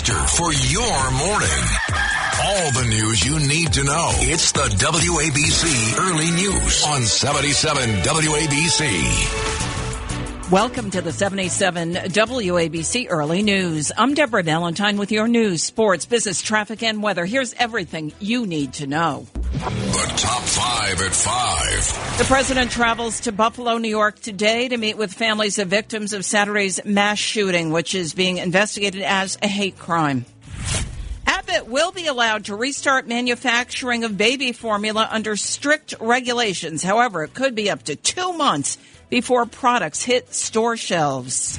The Rooster for your morning. All the news you need to know. It's the WABC Early News on 77 WABC. Welcome to the 77 WABC Early News. I'm Deborah Valentine with your news, sports, business, traffic, and weather. Here's everything you need to know. The top five at five. The president travels to Buffalo, New York today to meet with families of victims of Saturday's mass shooting, which is being investigated as a hate crime. Abbott will be allowed to restart manufacturing of baby formula under strict regulations. However, it could be up to two months before products hit store shelves.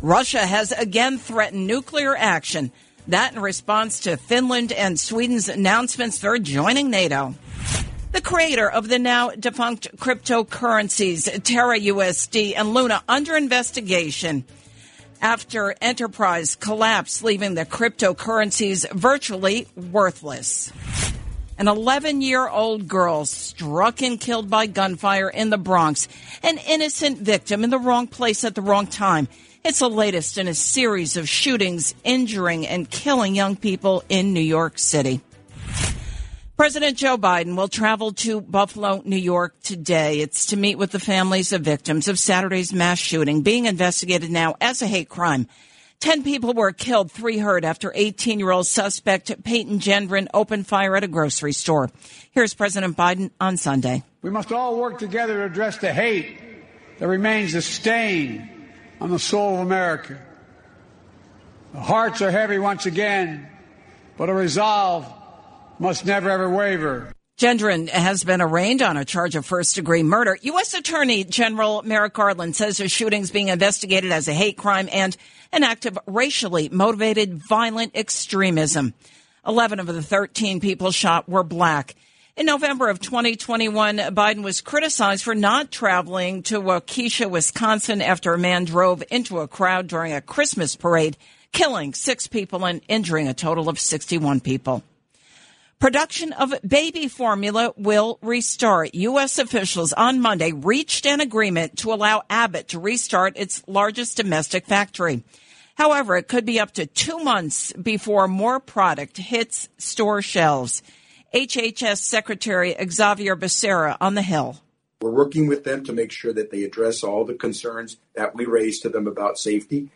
Russia has again threatened nuclear action. That in response to Finland and Sweden's announcements they're joining NATO. The creator of the now defunct cryptocurrencies, Terra USD and Luna, under investigation after Enterprise collapsed, leaving the cryptocurrencies virtually worthless. An 11 year old girl struck and killed by gunfire in the Bronx. An innocent victim in the wrong place at the wrong time. It's the latest in a series of shootings, injuring and killing young people in New York City. President Joe Biden will travel to Buffalo, New York today. It's to meet with the families of victims of Saturday's mass shooting being investigated now as a hate crime. Ten people were killed, three hurt after 18 year old suspect Peyton Gendron opened fire at a grocery store. Here's President Biden on Sunday. We must all work together to address the hate that remains a stain on the soul of America. The hearts are heavy once again, but a resolve must never ever waver. Gendron has been arraigned on a charge of first degree murder. U.S. Attorney General Merrick Garland says the shooting is being investigated as a hate crime and an act of racially motivated violent extremism. 11 of the 13 people shot were black. In November of 2021, Biden was criticized for not traveling to Waukesha, Wisconsin after a man drove into a crowd during a Christmas parade, killing six people and injuring a total of 61 people. Production of baby formula will restart. U.S. officials on Monday reached an agreement to allow Abbott to restart its largest domestic factory. However, it could be up to two months before more product hits store shelves. HHS Secretary Xavier Becerra on the Hill. We're working with them to make sure that they address all the concerns that we raised to them about safety.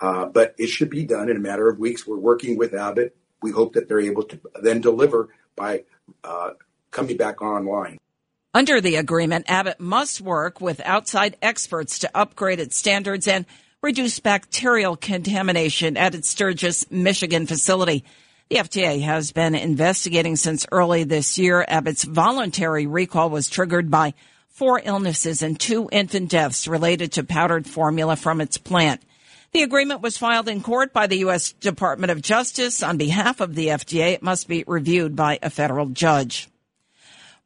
Uh, but it should be done in a matter of weeks. We're working with Abbott. We hope that they're able to then deliver by uh, coming back online. Under the agreement, Abbott must work with outside experts to upgrade its standards and reduce bacterial contamination at its Sturgis, Michigan facility. The FDA has been investigating since early this year. Abbott's voluntary recall was triggered by four illnesses and two infant deaths related to powdered formula from its plant. The agreement was filed in court by the U.S. Department of Justice on behalf of the FDA. It must be reviewed by a federal judge.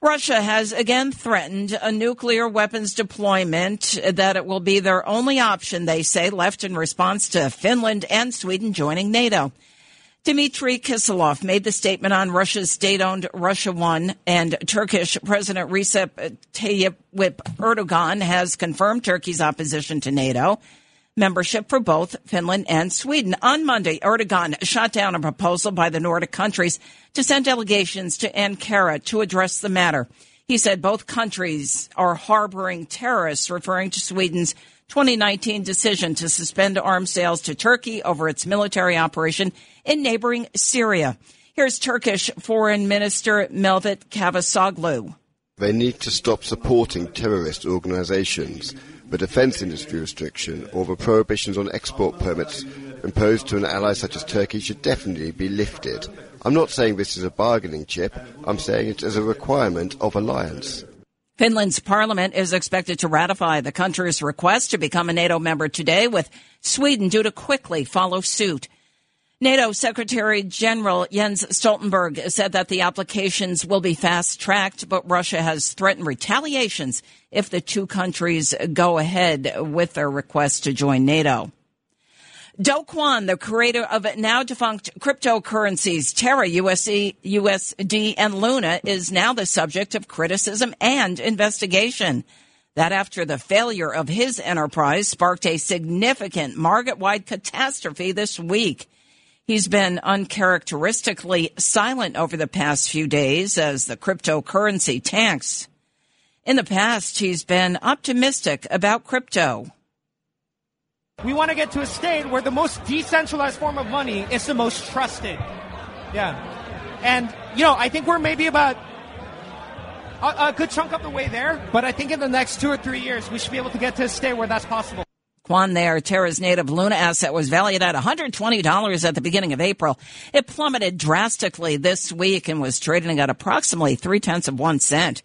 Russia has again threatened a nuclear weapons deployment that it will be their only option, they say, left in response to Finland and Sweden joining NATO. Dmitry Kiselov made the statement on Russia's state-owned Russia One, and Turkish President Recep Tayyip Erdogan has confirmed Turkey's opposition to NATO membership for both Finland and Sweden. On Monday, Erdogan shot down a proposal by the Nordic countries to send delegations to Ankara to address the matter. He said both countries are harboring terrorists, referring to Sweden's 2019 decision to suspend arms sales to Turkey over its military operation in neighboring Syria. Here's Turkish Foreign Minister Mevlut Cavusoglu. They need to stop supporting terrorist organizations the defence industry restriction or the prohibitions on export permits imposed to an ally such as Turkey should definitely be lifted. I'm not saying this is a bargaining chip, I'm saying it is a requirement of alliance. Finland's parliament is expected to ratify the country's request to become a NATO member today, with Sweden due to quickly follow suit. NATO Secretary General Jens Stoltenberg said that the applications will be fast tracked, but Russia has threatened retaliations if the two countries go ahead with their request to join NATO. Do Kwon, the creator of now defunct cryptocurrencies Terra, USC, USD, and Luna, is now the subject of criticism and investigation. That after the failure of his enterprise sparked a significant market-wide catastrophe this week. He's been uncharacteristically silent over the past few days as the cryptocurrency tanks. In the past, he's been optimistic about crypto. We want to get to a state where the most decentralized form of money is the most trusted. Yeah. And, you know, I think we're maybe about a, a, good chunk of the way there, but I think in the next two or three years, we should be able to get to a state where that's possible. Kwon there, Terra's native Luna asset was valued at $120 at the beginning of April. It plummeted drastically this week and was trading at approximately three tenths of one cent.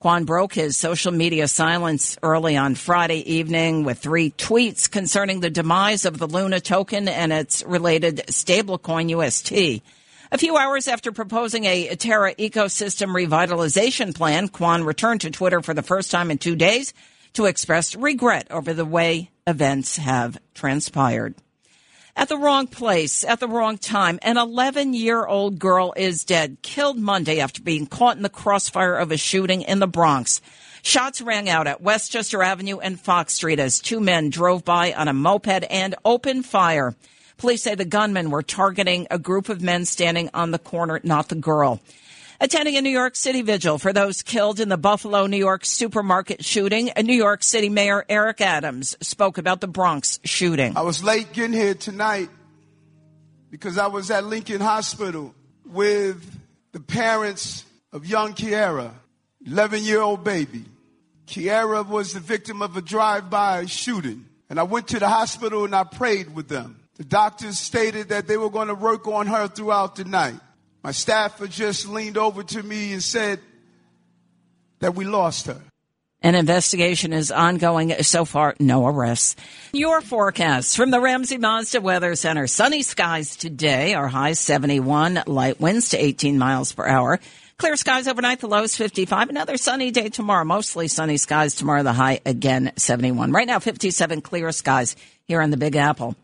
Kwon broke his social media silence early on Friday evening with three tweets concerning the demise of the Luna token and its related stablecoin UST. A few hours after proposing a Terra ecosystem revitalization plan, Kwon returned to Twitter for the first time in two days to express regret over the way events have transpired. At the wrong place, at the wrong time, an 11 year old girl is dead, killed Monday after being caught in the crossfire of a shooting in the Bronx. Shots rang out at Westchester Avenue and Fox Street as two men drove by on a moped and opened fire. Police say the gunmen were targeting a group of men standing on the corner, not the girl attending a New York City vigil for those killed in the Buffalo, New York supermarket shooting. New York City Mayor Eric Adams spoke about the Bronx shooting. I was late getting here tonight because I was at Lincoln Hospital with the parents of young Kiara, 11 year old baby. Kiara was the victim of a drive by shooting. And I went to the hospital and I prayed with them. The doctors stated that they were going to work on her throughout the night. My staffer just leaned over to me and said that we lost her. An investigation is ongoing. So far, no arrests. Your forecast from the Ramsey Mazda Weather Center. Sunny skies today. Our high 71, light winds to 18 miles per hour. Clear skies overnight, the low is 55. Another sunny day tomorrow. Mostly sunny skies tomorrow, the high again 71. Right now, 57 clear skies here on the Big Apple.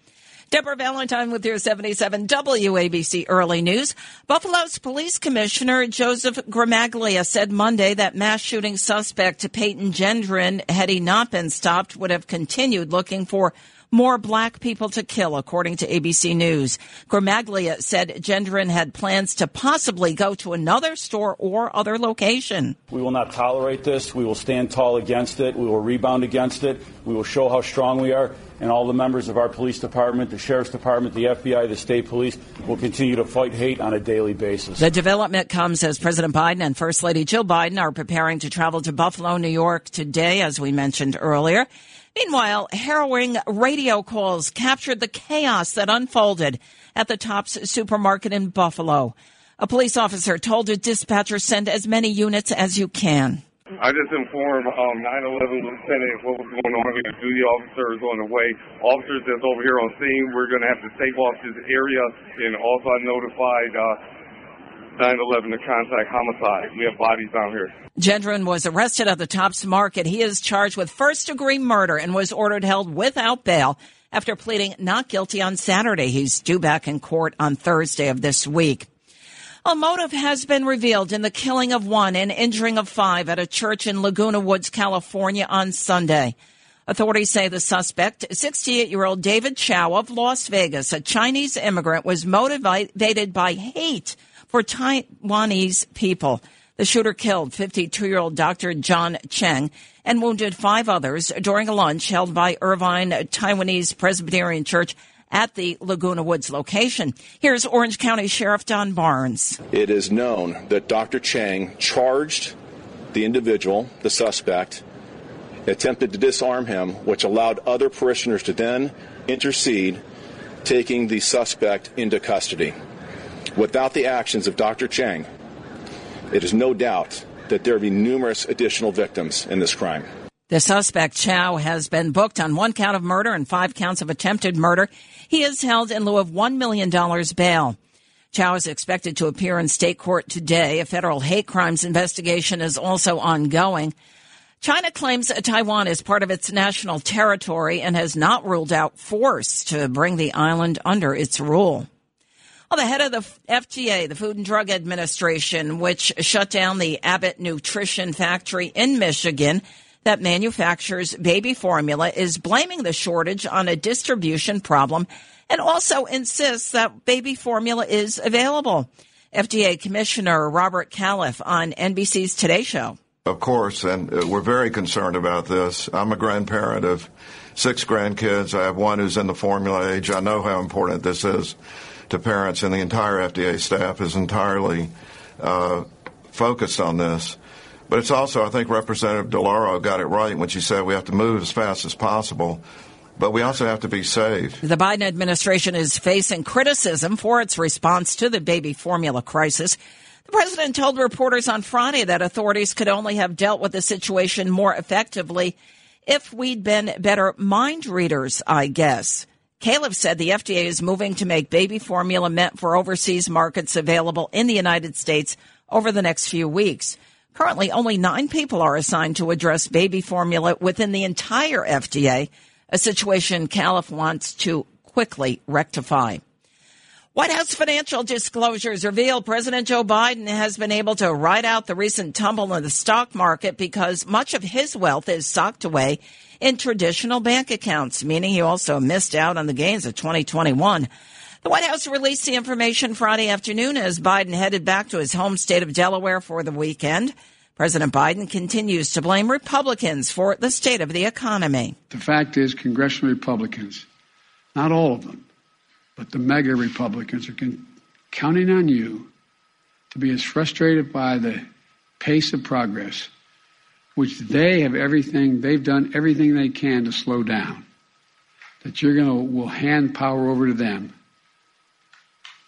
Deborah Valentine with your 77 WABC Early News. Buffalo's Police Commissioner Joseph Gramaglia said Monday that mass shooting suspect Peyton Gendron, had he not been stopped, would have continued looking for more black people to kill, according to ABC News. Gramaglia said Gendron had plans to possibly go to another store or other location. We will not tolerate this. We will stand tall against it. We will rebound against it. We will show how strong we are. And all the members of our police department, the sheriff's department, the FBI, the state police will continue to fight hate on a daily basis. The development comes as President Biden and First Lady Jill Biden are preparing to travel to Buffalo, New York today, as we mentioned earlier. Meanwhile, harrowing radio calls captured the chaos that unfolded at the Tops supermarket in Buffalo. A police officer told a dispatcher send as many units as you can. I just informed um, 911 lieutenant what was going on. We have duty officers on the way. Officers that's over here on scene, we're going to have to take off this area. And also I notified uh, 9-11 to contact homicide. We have bodies down here. Gendron was arrested at the Tops Market. He is charged with first degree murder and was ordered held without bail after pleading not guilty on Saturday. He's due back in court on Thursday of this week. A motive has been revealed in the killing of one and injuring of five at a church in Laguna Woods, California on Sunday. Authorities say the suspect, 68 year old David Chow of Las Vegas, a Chinese immigrant, was motivated by hate for Taiwanese people. The shooter killed 52 year old Dr. John Cheng and wounded five others during a lunch held by Irvine Taiwanese Presbyterian Church at the Laguna Woods location. Here's Orange County Sheriff Don Barnes. It is known that Dr. Chang charged the individual, the suspect, attempted to disarm him, which allowed other parishioners to then intercede, taking the suspect into custody. Without the actions of Dr. Chang, it is no doubt that there will be numerous additional victims in this crime. The suspect, Chow, has been booked on one count of murder and five counts of attempted murder. He is held in lieu of $1 million bail. Chow is expected to appear in state court today. A federal hate crimes investigation is also ongoing. China claims Taiwan is part of its national territory and has not ruled out force to bring the island under its rule. Well, the head of the FDA, the Food and Drug Administration, which shut down the Abbott Nutrition factory in Michigan that manufactures baby formula, is blaming the shortage on a distribution problem and also insists that baby formula is available. FDA Commissioner Robert Califf on NBC's Today Show. Of course, and uh, we're very concerned about this. I'm a grandparent of six grandkids. I have one who's in the formula age. I know how important this is to parents, and the entire FDA staff is entirely uh, focused on this. But it's also, I think Representative DeLauro got it right when she said we have to move as fast as possible. But we also have to be safe. The Biden administration is facing criticism for its response to the baby formula crisis. The president told reporters on Friday that authorities could only have dealt with the situation more effectively if we'd been better mind readers, I guess. Califf said the FDA is moving to make baby formula meant for overseas markets available in the United States over the next few weeks. Currently, only nine people are assigned to address baby formula within the entire FDA, a situation Califf wants to quickly rectify. White House financial disclosures reveal President Joe Biden has been able to ride out the recent tumble in the stock market because much of his wealth is socked away in traditional bank accounts, meaning he also missed out on the gains of 2021. The White House released the information Friday afternoon as Biden headed back to his home state of Delaware for the weekend. President Biden continues to blame Republicans for the state of the economy. The fact is, congressional Republicans, not all of them, but the MAGA Republicans are con- counting on you to be as frustrated by the pace of progress, which they have everything, they've done everything they can to slow down, that you're going to, will hand power over to them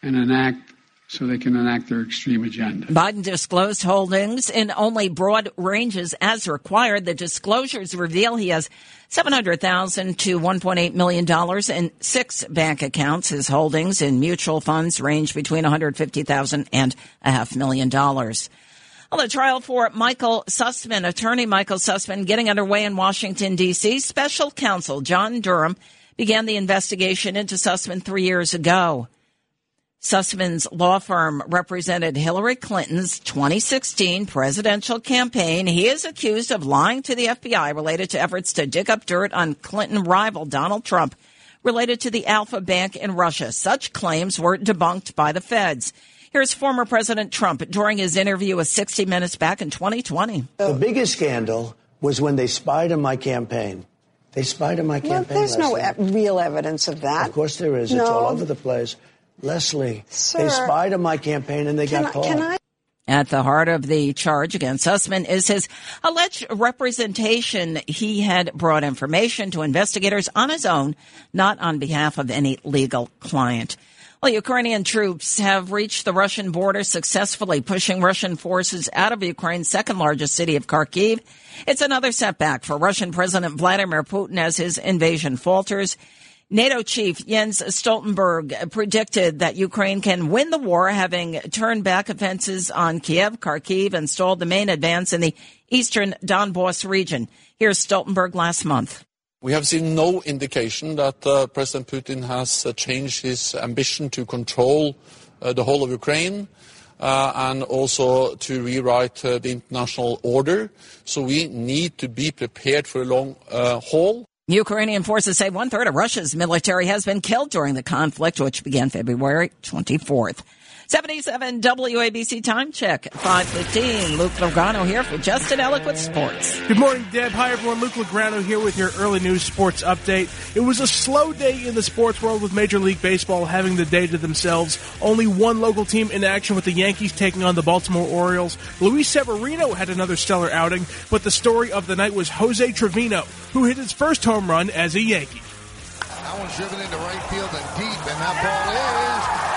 and enact so they can enact their extreme agenda. Biden disclosed holdings in only broad ranges as required. The disclosures reveal he has 700,000 to 1.8 million dollars in six bank accounts. His holdings in mutual funds range between 150,000 and a half million dollars. Well, the trial for Michael Sussmann, attorney Michael Sussmann, getting underway in Washington, D.C. Special counsel John Durham began the investigation into Sussmann three years ago. Sussmann's law firm represented Hillary Clinton's 2016 presidential campaign. He is accused of lying to the FBI related to efforts to dig up dirt on Clinton rival Donald Trump related to the Alpha Bank in Russia. Such claims were debunked by the feds. Here's former President Trump during his interview with 60 Minutes back in 2020. The biggest scandal was when they spied on my campaign. They spied on my well, campaign. There's no e- real evidence of that. Of course there is. No. It's all over the place. Leslie, Sir, they spied on my campaign and they can got I, caught. Can I? At the heart of the charge against Sussmann is his alleged representation. He had brought information to investigators on his own, not on behalf of any legal client. Well, Ukrainian troops have reached the Russian border successfully, pushing Russian forces out of Ukraine's second largest city of Kharkiv. It's another setback for Russian President Vladimir Putin as his invasion falters. NATO chief Jens Stoltenberg predicted that Ukraine can win the war, having turned back offenses on Kiev, Kharkiv, and stalled the main advance in the eastern Donbass region. Here's Stoltenberg last month. We have seen no indication that uh, President Putin has uh, changed his ambition to control uh, the whole of Ukraine. Uh, and also to rewrite uh, the international order. So we need to be prepared for a long uh, haul. Ukrainian forces say one third of Russia's military has been killed during the conflict, which began February 24th. 77 WABC time check, 515. Luke Lograno here for Justin Ellick with sports. Good morning, Deb. Hi, everyone. Luke Lograno here with your early news sports update. It was a slow day in the sports world with Major League Baseball having the day to themselves. Only one local team in action with the Yankees taking on the Baltimore Orioles. Luis Severino had another stellar outing, but the story of the night was Jose Trevino, who hit his first home run as a Yankee. That one's driven into right field and deep, and that ball is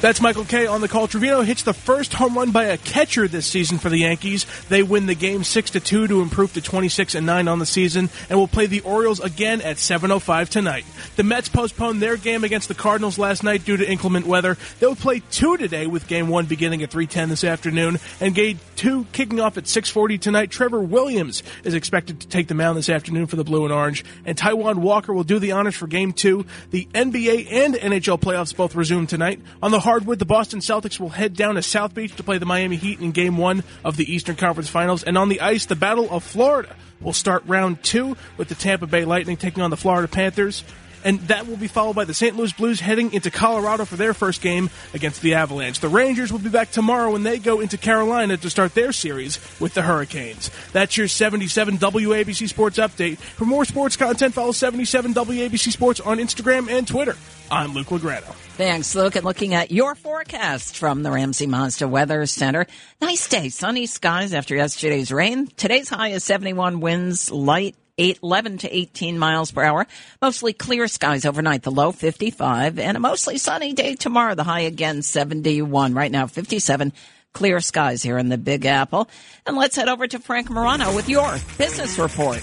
That's Michael Kay on the call. Trevino hits the first home run by a catcher this season for the Yankees. They win the game six to two to improve to twenty six and nine on the season, and will play the Orioles again at seven oh five tonight. The Mets postponed their game against the Cardinals last night due to inclement weather. They'll play two today, with Game One beginning at three ten this afternoon, and Game Two kicking off at six forty tonight. Trevor Williams is expected to take the mound this afternoon for the Blue and Orange, and Taijuan Walker will do the honors for Game Two. The NBA and NHL playoffs both resume tonight on the hardwood, the Boston Celtics will head down to South Beach to play the Miami Heat in Game 1 of the Eastern Conference Finals. And on the ice, the Battle of Florida will start round two with the Tampa Bay Lightning taking on the Florida Panthers. And that will be followed by the St. Louis Blues heading into Colorado for their first game against the Avalanche. The Rangers will be back tomorrow when they go into Carolina to start their series with the Hurricanes. That's your 77 WABC Sports Update. For more sports content, follow 77 WABC Sports on Instagram and Twitter. I'm Luke Lograno. Thanks, Luke. And looking at your forecast from the Ramsey Mazda Weather Center. Nice day, sunny skies after yesterday's rain. Today's high is 71 winds, light 8, 11 to 18 miles per hour. Mostly clear skies overnight, the low 55, and a mostly sunny day tomorrow, the high again 71. Right now, 57. Clear skies here in the Big Apple. And let's head over to Frank Morano with your business report.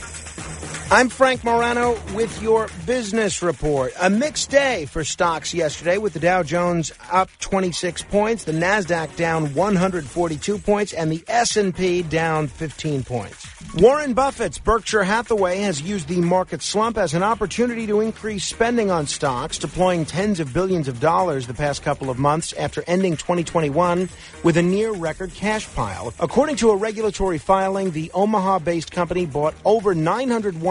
I'm Frank Morano with your business report. A mixed day for stocks yesterday with the Dow Jones up 26 points, the Nasdaq down 142 points and the S&P down 15 points. Warren Buffett's Berkshire Hathaway has used the market slump as an opportunity to increase spending on stocks, deploying tens of billions of dollars the past couple of months after ending 2021 with a near record cash pile. According to a regulatory filing, the Omaha based company bought over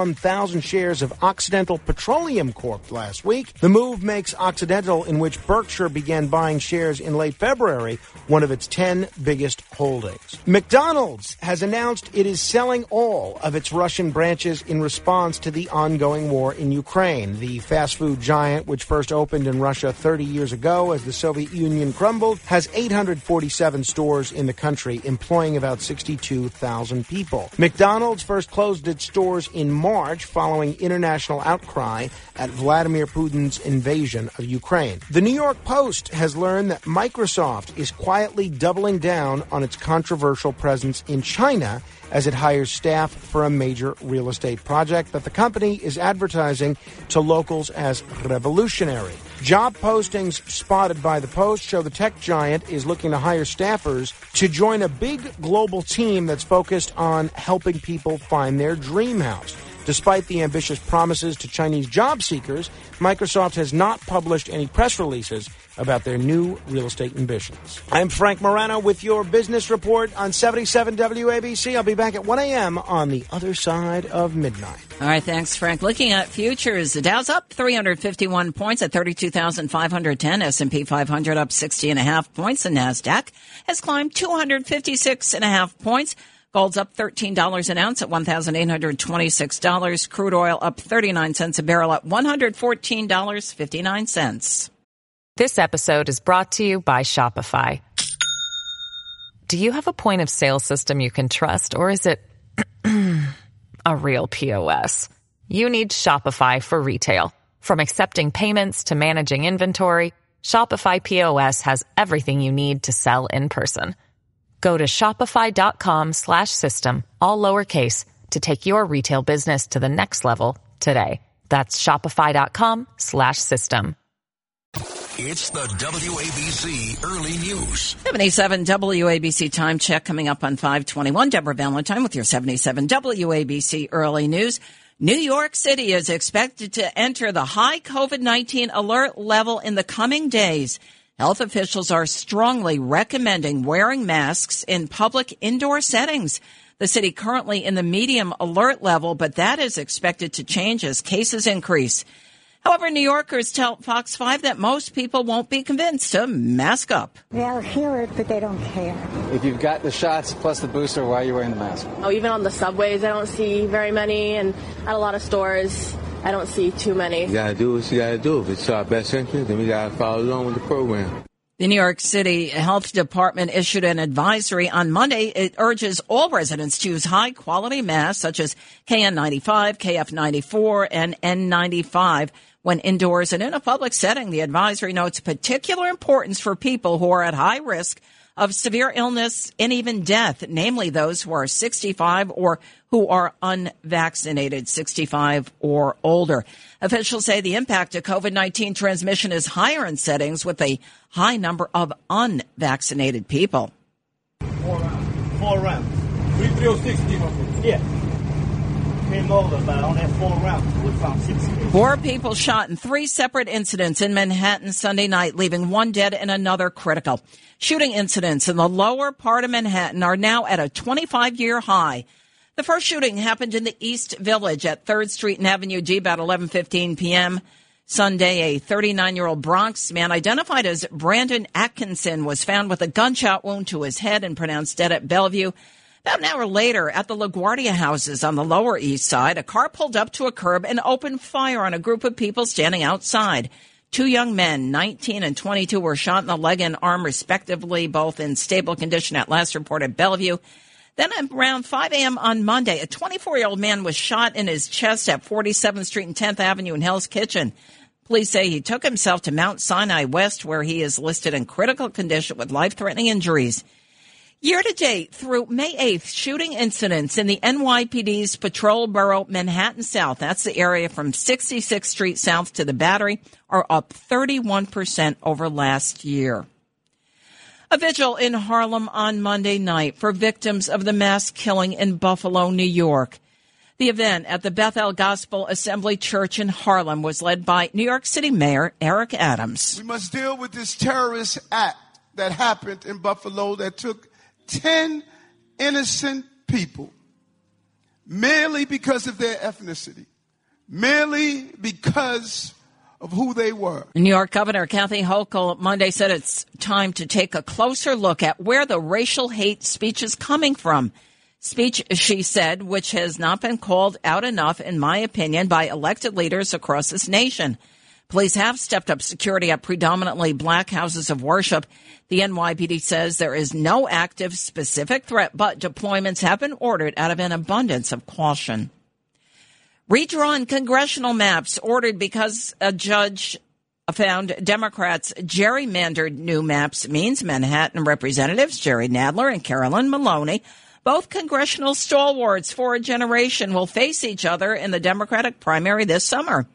901,000 shares of Occidental Petroleum Corp last week. The move makes Occidental, in which Berkshire began buying shares in late February, one of its 10 biggest holdings. McDonald's has announced it is selling all of its Russian branches in response to the ongoing war in Ukraine. The fast food giant, which first opened in Russia 30 years ago as the Soviet Union crumbled, has 847 stores in the country, employing about 62,000 people. McDonald's first closed its stores in March following international outcry at Vladimir Putin's invasion of Ukraine. The New York Post has learned that Microsoft is quietly doubling down on its controversial presence in China as it hires staff for a major real estate project that the company is advertising to locals as revolutionary. Job postings spotted by the Post show the tech giant is looking to hire staffers to join a big global team that's focused on helping people find their dream house. Despite the ambitious promises to Chinese job seekers, Microsoft has not published any press releases about their new real estate ambitions. I'm Frank Morano with your business report on 77 WABC. I'll be back at 1 a.m. on the other side of midnight. All right, thanks, Frank. Looking at futures, the Dow's up 351 points at 32,510. S&P 500 up 60 and a half points. The NASDAQ has climbed 256 and a half points. Gold's up $13 an ounce at $1,826. Crude oil up 39 cents a barrel at $114.59. This episode is brought to you by Shopify. Do you have a point of sale system you can trust, or is it a real POS? You need Shopify for retail. From accepting payments to managing inventory, Shopify POS has everything you need to sell in person. Go to shopify.com slash system, all lowercase, to take your retail business to the next level today. That's shopify.com slash system. It's the WABC Early News. 77 WABC time check coming up on 521. Deborah Valentine with your 77 WABC Early News. New York City is expected to enter the high COVID-19 alert level in the coming days. Health officials are strongly recommending wearing masks in public indoor settings. The city currently in the medium alert level, but that is expected to change as cases increase. However, New Yorkers tell Fox 5 that most people won't be convinced to mask up. They'll hear it, but they don't care. If you've got the shots plus the booster, why are you wearing the mask? Oh, even on the subways, I don't see very many, and at a lot of stores, I don't see too many. You gotta do what you gotta do. If it's our best interest, then we gotta follow along with the program. The New York City Health Department issued an advisory on Monday. It urges all residents to use high quality masks such as KN95, KF94, and N95 when indoors and in a public setting. The advisory notes particular importance for people who are at high risk of severe illness and even death, namely those who are 65 or who are unvaccinated, 65 or older. Officials say the impact of COVID-19 transmission is higher in settings with a high number of unvaccinated people. Four rounds. Four rounds. Three, three, oh, six, Yeah. Came over, but on that four rounds, we found six. Four people shot in three separate incidents in Manhattan Sunday night, leaving one dead and another critical. Shooting incidents in the lower part of Manhattan are now at a 25 year high. The first shooting happened in the East Village at 3rd Street and Avenue G about 11:15 p.m. Sunday. A 39-year-old Bronx man identified as Brandon Atkinson was found with a gunshot wound to his head and pronounced dead at Bellevue. About an hour later, at the LaGuardia houses on the Lower East Side, a car pulled up to a curb and opened fire on a group of people standing outside. Two young men, 19 and 22, were shot in the leg and arm, respectively, both in stable condition at last reported Bellevue. Then around 5 a.m. on Monday, a 24 year old man was shot in his chest at 47th Street and 10th Avenue in Hell's Kitchen. Police say he took himself to Mount Sinai West, where he is listed in critical condition with life threatening injuries. Year to date through May 8th, shooting incidents in the NYPD's Patrol Borough Manhattan South, that's the area from 66th Street South to the Battery, are up 31% over last year. A vigil in Harlem on Monday night for victims of the mass killing in Buffalo, New York. The event at the Bethel Gospel Assembly Church in Harlem was led by New York City Mayor Eric Adams. We must deal with this terrorist act that happened in Buffalo that took 10 innocent people merely because of their ethnicity, merely because of who they were. New York Governor Kathy Hochul Monday said it's time to take a closer look at where the racial hate speech is coming from. Speech, she said, which has not been called out enough, in my opinion, by elected leaders across this nation. Police have stepped up security at predominantly black houses of worship. The NYPD says there is no active specific threat, but deployments have been ordered out of an abundance of caution. Redrawn congressional maps ordered because a judge found Democrats gerrymandered new maps means Manhattan representatives Jerry Nadler and Carolyn Maloney, both congressional stalwarts for a generation, will face each other in the Democratic primary this summer.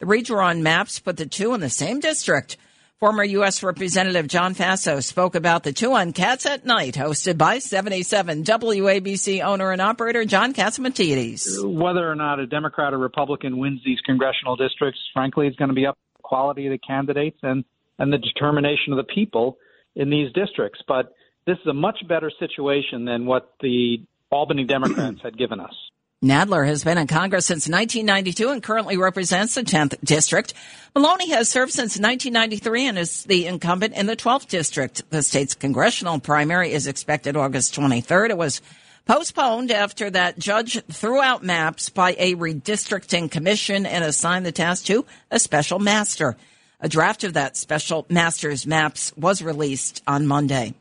The redrawn maps put the two in the same district. Former U.S. Representative John Faso spoke about the two on Cats at Night, hosted by 77 WABC owner and operator John Catsimatidis. Whether or not a Democrat or Republican wins these congressional districts, frankly, is going to be up to the quality of the candidates and, and the determination of the people in these districts. But this is a much better situation than what the Albany Democrats had given us. Nadler has been in Congress since 1992 and currently represents the 10th district. Maloney has served since 1993 and is the incumbent in the 12th district. The state's congressional primary is expected August 23rd. It was postponed after that judge threw out maps by a redistricting commission and assigned the task to a special master. A draft of that special master's maps was released on Monday.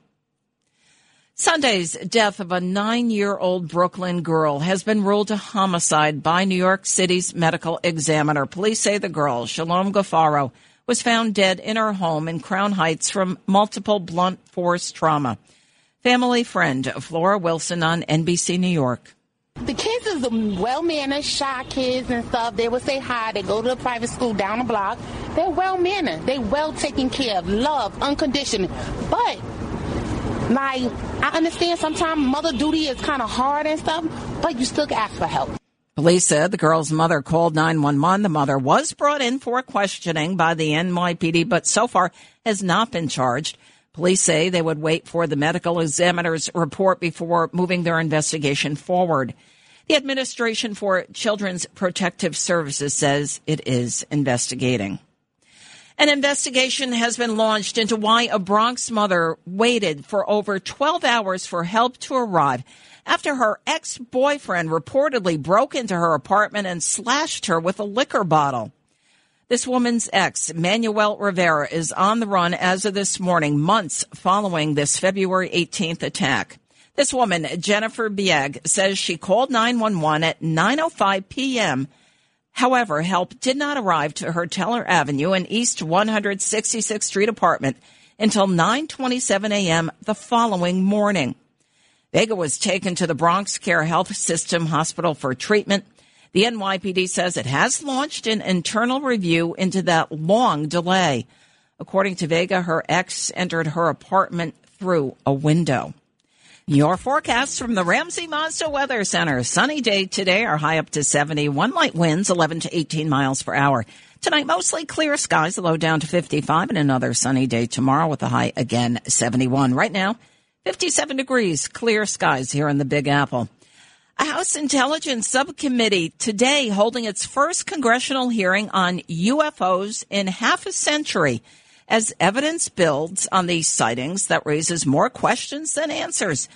Sunday's death of a nine year old Brooklyn girl has been ruled a homicide by New York City's medical examiner. Police say the girl, Shalom Gafaro, was found dead in her home in Crown Heights from multiple blunt force trauma. Family friend Flora Wilson on NBC New York. The kids is well mannered, shy kids and stuff. They will say hi. They go to a private school down the block. They're well mannered. They're well taken care of, love, unconditional. But like, I understand sometimes mother duty is kind of hard and stuff, but you still ask for help. Police said the girl's mother called 911. The mother was brought in for questioning by the NYPD, but so far has not been charged. Police say they would wait for the medical examiner's report before moving their investigation forward. The Administration for Children's Protective Services says it is investigating. An investigation has been launched into why a Bronx mother waited for over 12 hours for help to arrive after her ex-boyfriend reportedly broke into her apartment and slashed her with a liquor bottle. This woman's ex, Manuel Rivera, is on the run as of this morning, months following this February 18th attack. This woman, Jennifer Bieg, says she called 911 at 9.05 p.m. However, help did not arrive to her Teller Avenue and East 166th Street apartment until 9.27 a.m. the following morning. Vega was taken to the Bronx Care Health System Hospital for treatment. The NYPD says it has launched an internal review into that long delay. According to Vega, her ex entered her apartment through a window. Your forecast from the Ramsey Mazda Weather Center. Sunny day today, our high up to 71. Light winds, 11 to 18 miles per hour. Tonight, mostly clear skies, low down to 55, and another sunny day tomorrow with a high again 71. Right now, 57 degrees, clear skies here in the Big Apple. A House Intelligence Subcommittee today holding its first congressional hearing on UFOs in half a century as evidence builds on these sightings that raises more questions than answers.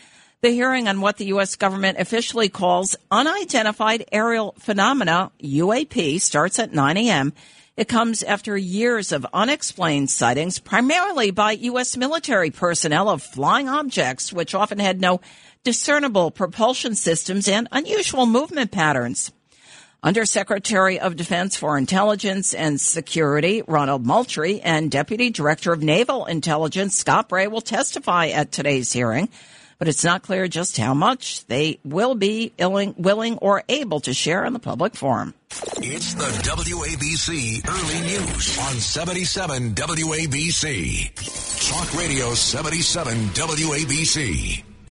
The hearing on what the U.S. government officially calls unidentified aerial phenomena, UAP, starts at 9 a.m. It comes after years of unexplained sightings, primarily by U.S. military personnel of flying objects, which often had no discernible propulsion systems and unusual movement patterns. Undersecretary of Defense for Intelligence and Security Ronald Moultrie and Deputy Director of Naval Intelligence Scott Bray will testify at today's hearing, but it's not clear just how much they will be willing or able to share in the public forum. It's the WABC Early News on 77 WABC. Talk Radio 77 WABC.